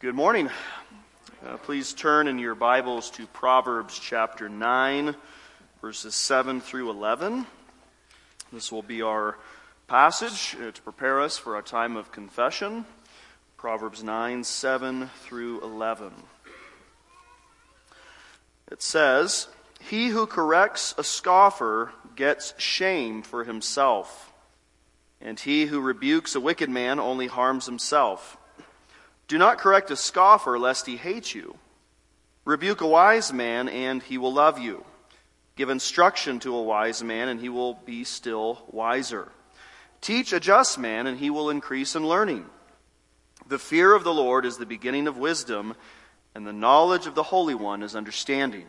Good morning. Uh, please turn in your Bibles to Proverbs chapter 9, verses 7 through 11. This will be our passage uh, to prepare us for our time of confession. Proverbs 9, 7 through 11. It says, He who corrects a scoffer gets shame for himself, and he who rebukes a wicked man only harms himself. Do not correct a scoffer, lest he hate you. Rebuke a wise man, and he will love you. Give instruction to a wise man, and he will be still wiser. Teach a just man, and he will increase in learning. The fear of the Lord is the beginning of wisdom, and the knowledge of the Holy One is understanding.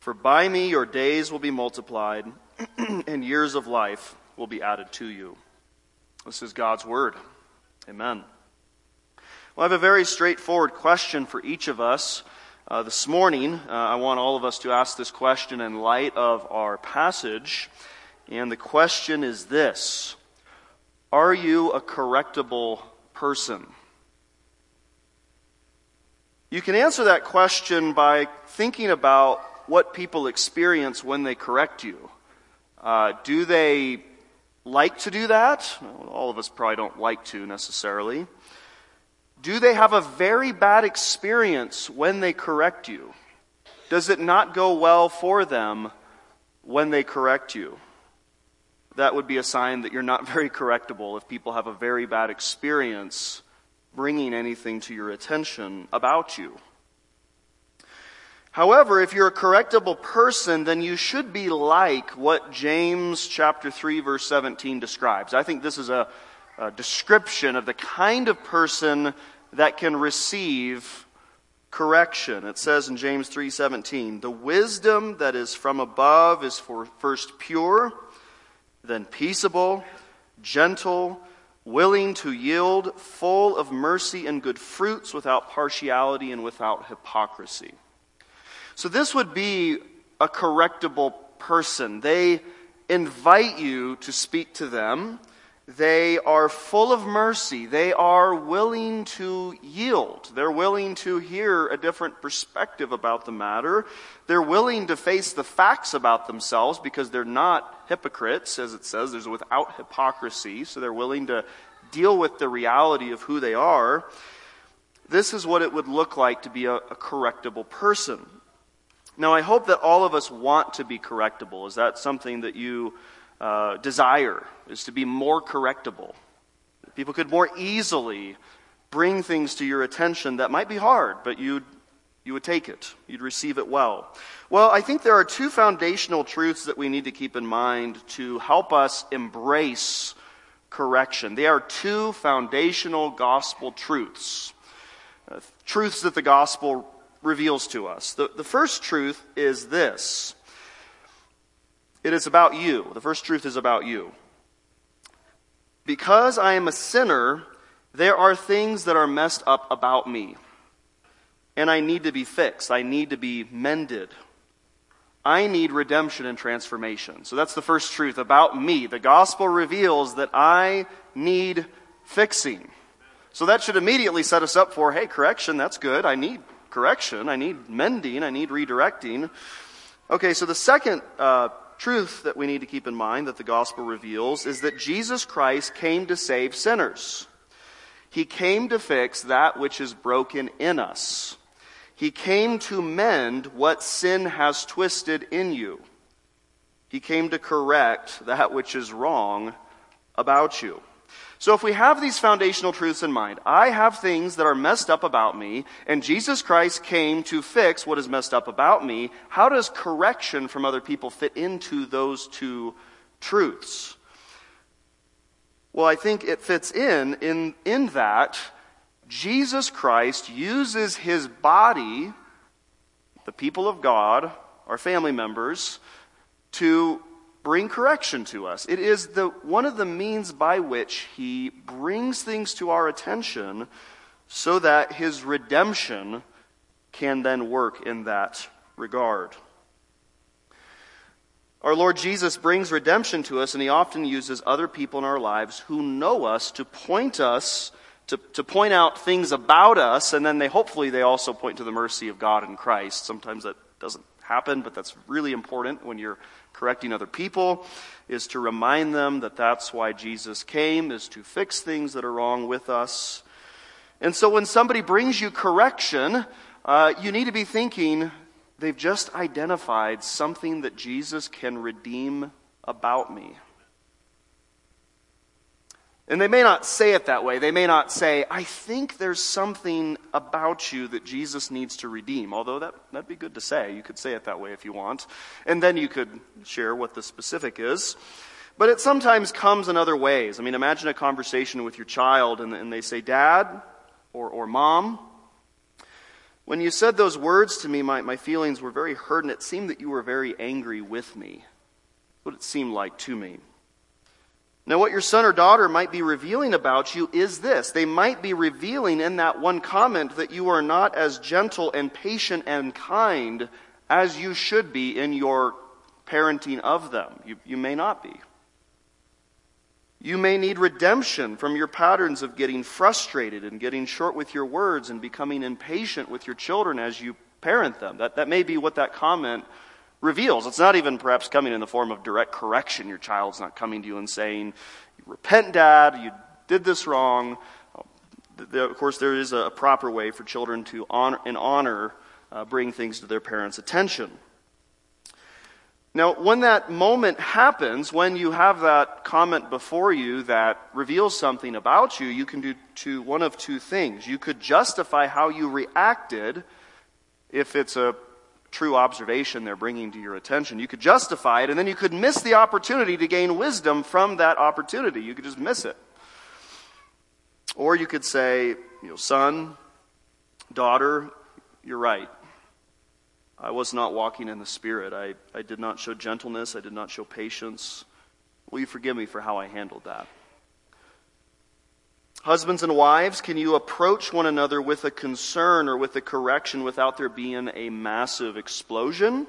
For by me your days will be multiplied, and years of life will be added to you. This is God's word. Amen. Well, I have a very straightforward question for each of us. Uh, this morning, uh, I want all of us to ask this question in light of our passage. And the question is this Are you a correctable person? You can answer that question by thinking about what people experience when they correct you. Uh, do they like to do that? Well, all of us probably don't like to necessarily. Do they have a very bad experience when they correct you? Does it not go well for them when they correct you? That would be a sign that you're not very correctable if people have a very bad experience bringing anything to your attention about you. However, if you're a correctable person, then you should be like what James chapter 3 verse 17 describes. I think this is a a description of the kind of person that can receive correction. It says in James 3:17, "The wisdom that is from above is for first pure, then peaceable, gentle, willing to yield, full of mercy and good fruits, without partiality and without hypocrisy." So this would be a correctable person. They invite you to speak to them they are full of mercy. They are willing to yield. They're willing to hear a different perspective about the matter. They're willing to face the facts about themselves because they're not hypocrites, as it says. There's without hypocrisy. So they're willing to deal with the reality of who they are. This is what it would look like to be a, a correctable person. Now, I hope that all of us want to be correctable. Is that something that you uh, desire is to be more correctable. People could more easily bring things to your attention that might be hard, but you'd, you would take it. You'd receive it well. Well, I think there are two foundational truths that we need to keep in mind to help us embrace correction. They are two foundational gospel truths, uh, truths that the gospel reveals to us. The, the first truth is this it is about you. The first truth is about you. Because I am a sinner, there are things that are messed up about me. And I need to be fixed. I need to be mended. I need redemption and transformation. So that's the first truth about me. The gospel reveals that I need fixing. So that should immediately set us up for hey, correction, that's good. I need correction. I need mending. I need redirecting. Okay, so the second uh, truth that we need to keep in mind that the gospel reveals is that Jesus Christ came to save sinners. He came to fix that which is broken in us. He came to mend what sin has twisted in you. He came to correct that which is wrong about you. So if we have these foundational truths in mind, I have things that are messed up about me, and Jesus Christ came to fix what is messed up about me, how does correction from other people fit into those two truths? Well, I think it fits in, in, in that Jesus Christ uses his body, the people of God, our family members, to bring correction to us. It is the, one of the means by which he brings things to our attention so that his redemption can then work in that regard. Our Lord Jesus brings redemption to us, and he often uses other people in our lives who know us to point us to, to point out things about us, and then they hopefully they also point to the mercy of God in Christ. Sometimes that doesn't happen, but that's really important when you're correcting other people, is to remind them that that's why Jesus came, is to fix things that are wrong with us. And so when somebody brings you correction, uh, you need to be thinking, they've just identified something that Jesus can redeem about me. And they may not say it that way. They may not say, I think there's something about you that Jesus needs to redeem. Although that, that'd be good to say. You could say it that way if you want. And then you could share what the specific is. But it sometimes comes in other ways. I mean, imagine a conversation with your child and, and they say, Dad or, or Mom, when you said those words to me, my, my feelings were very hurt and it seemed that you were very angry with me. What it seemed like to me. Now, what your son or daughter might be revealing about you is this. They might be revealing in that one comment that you are not as gentle and patient and kind as you should be in your parenting of them. You, you may not be. You may need redemption from your patterns of getting frustrated and getting short with your words and becoming impatient with your children as you parent them. That, that may be what that comment reveals. It's not even perhaps coming in the form of direct correction. Your child's not coming to you and saying, Repent, Dad, you did this wrong. Of course, there is a proper way for children to, honor, in honor, uh, bring things to their parents' attention. Now, when that moment happens, when you have that comment before you that reveals something about you, you can do two, one of two things. You could justify how you reacted if it's a true observation they're bringing to your attention. You could justify it, and then you could miss the opportunity to gain wisdom from that opportunity. You could just miss it. Or you could say, you know, son, daughter, you're right. I was not walking in the Spirit. I, I did not show gentleness. I did not show patience. Will you forgive me for how I handled that? Husbands and wives, can you approach one another with a concern or with a correction without there being a massive explosion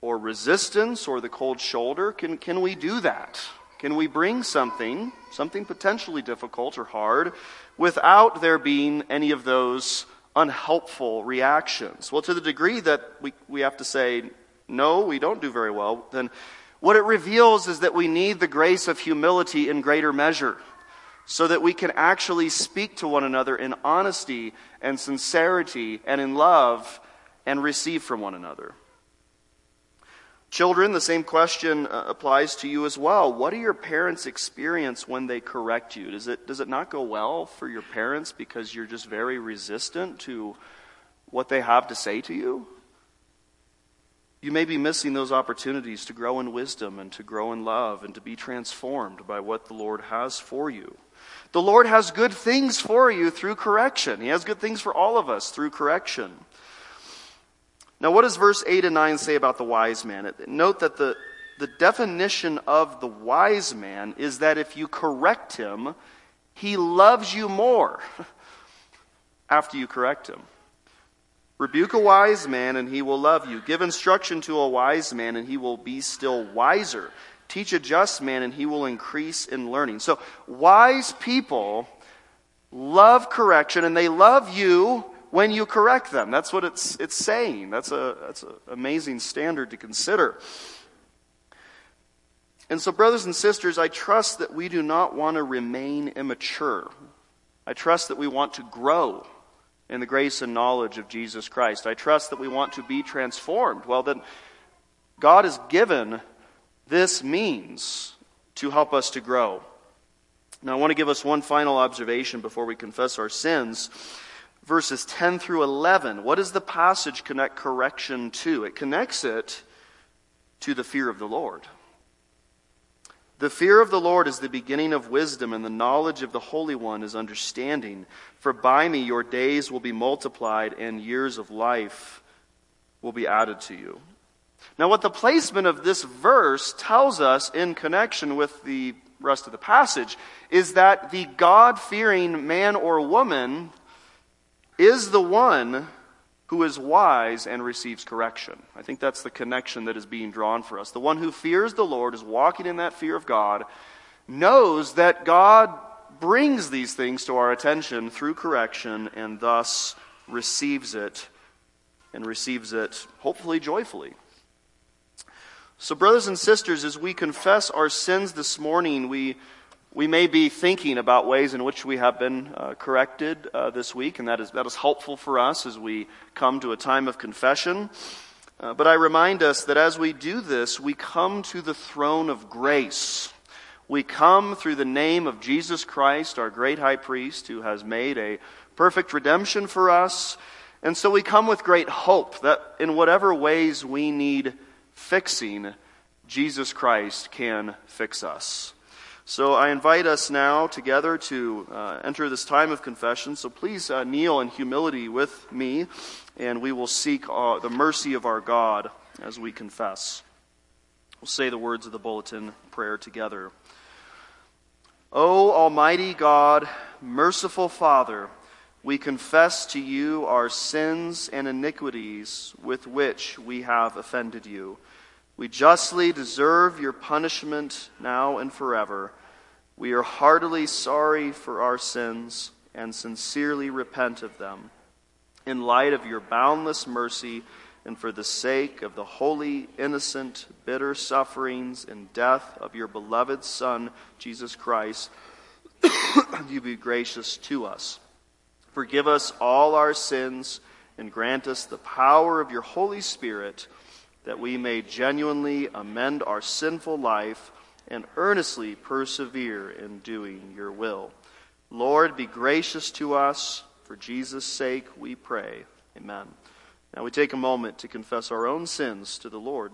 or resistance or the cold shoulder? Can, can we do that? Can we bring something, something potentially difficult or hard, without there being any of those unhelpful reactions? Well, to the degree that we, we have to say, no, we don't do very well, then what it reveals is that we need the grace of humility in greater measure so that we can actually speak to one another in honesty and sincerity and in love and receive from one another. Children, the same question uh, applies to you as well. What do your parents experience when they correct you? Does it, does it not go well for your parents because you're just very resistant to what they have to say to you? You may be missing those opportunities to grow in wisdom and to grow in love and to be transformed by what the Lord has for you. The Lord has good things for you through correction. He has good things for all of us through correction. Now, what does verse 8 and 9 say about the wise man? Note that the, the definition of the wise man is that if you correct him, he loves you more after you correct him. Rebuke a wise man, and he will love you. Give instruction to a wise man, and he will be still wiser. Teach a just man, and he will increase in learning. So, wise people love correction, and they love you when you correct them. That's what it's, it's saying. That's, a, that's an amazing standard to consider. And so, brothers and sisters, I trust that we do not want to remain immature. I trust that we want to grow in the grace and knowledge of Jesus Christ. I trust that we want to be transformed. Well, then, God has given this means to help us to grow. Now, I want to give us one final observation before we confess our sins. Verses 10 through 11. What does the passage connect correction to? It connects it to the fear of the Lord. The fear of the Lord is the beginning of wisdom, and the knowledge of the Holy One is understanding. For by me your days will be multiplied, and years of life will be added to you. Now, what the placement of this verse tells us in connection with the rest of the passage is that the God fearing man or woman is the one who is wise and receives correction. I think that's the connection that is being drawn for us. The one who fears the Lord is walking in that fear of God, knows that God brings these things to our attention through correction and thus receives it and receives it hopefully joyfully. So, brothers and sisters, as we confess our sins this morning, we, we may be thinking about ways in which we have been uh, corrected uh, this week, and that is, that is helpful for us as we come to a time of confession. Uh, but I remind us that as we do this, we come to the throne of grace. We come through the name of Jesus Christ, our great high priest, who has made a perfect redemption for us. And so we come with great hope that in whatever ways we need fixing, Jesus Christ can fix us. So I invite us now together to uh, enter this time of confession. So please uh, kneel in humility with me, and we will seek uh, the mercy of our God as we confess. We'll say the words of the bulletin prayer together. O Almighty God, merciful Father, we confess to you our sins and iniquities with which we have offended you. We justly deserve your punishment now and forever. We are heartily sorry for our sins and sincerely repent of them. In light of your boundless mercy, and for the sake of the holy, innocent, bitter sufferings and death of your beloved Son, Jesus Christ, you be gracious to us. Forgive us all our sins and grant us the power of your Holy Spirit that we may genuinely amend our sinful life and earnestly persevere in doing your will. Lord, be gracious to us. For Jesus' sake, we pray. Amen. Now we take a moment to confess our own sins to the Lord.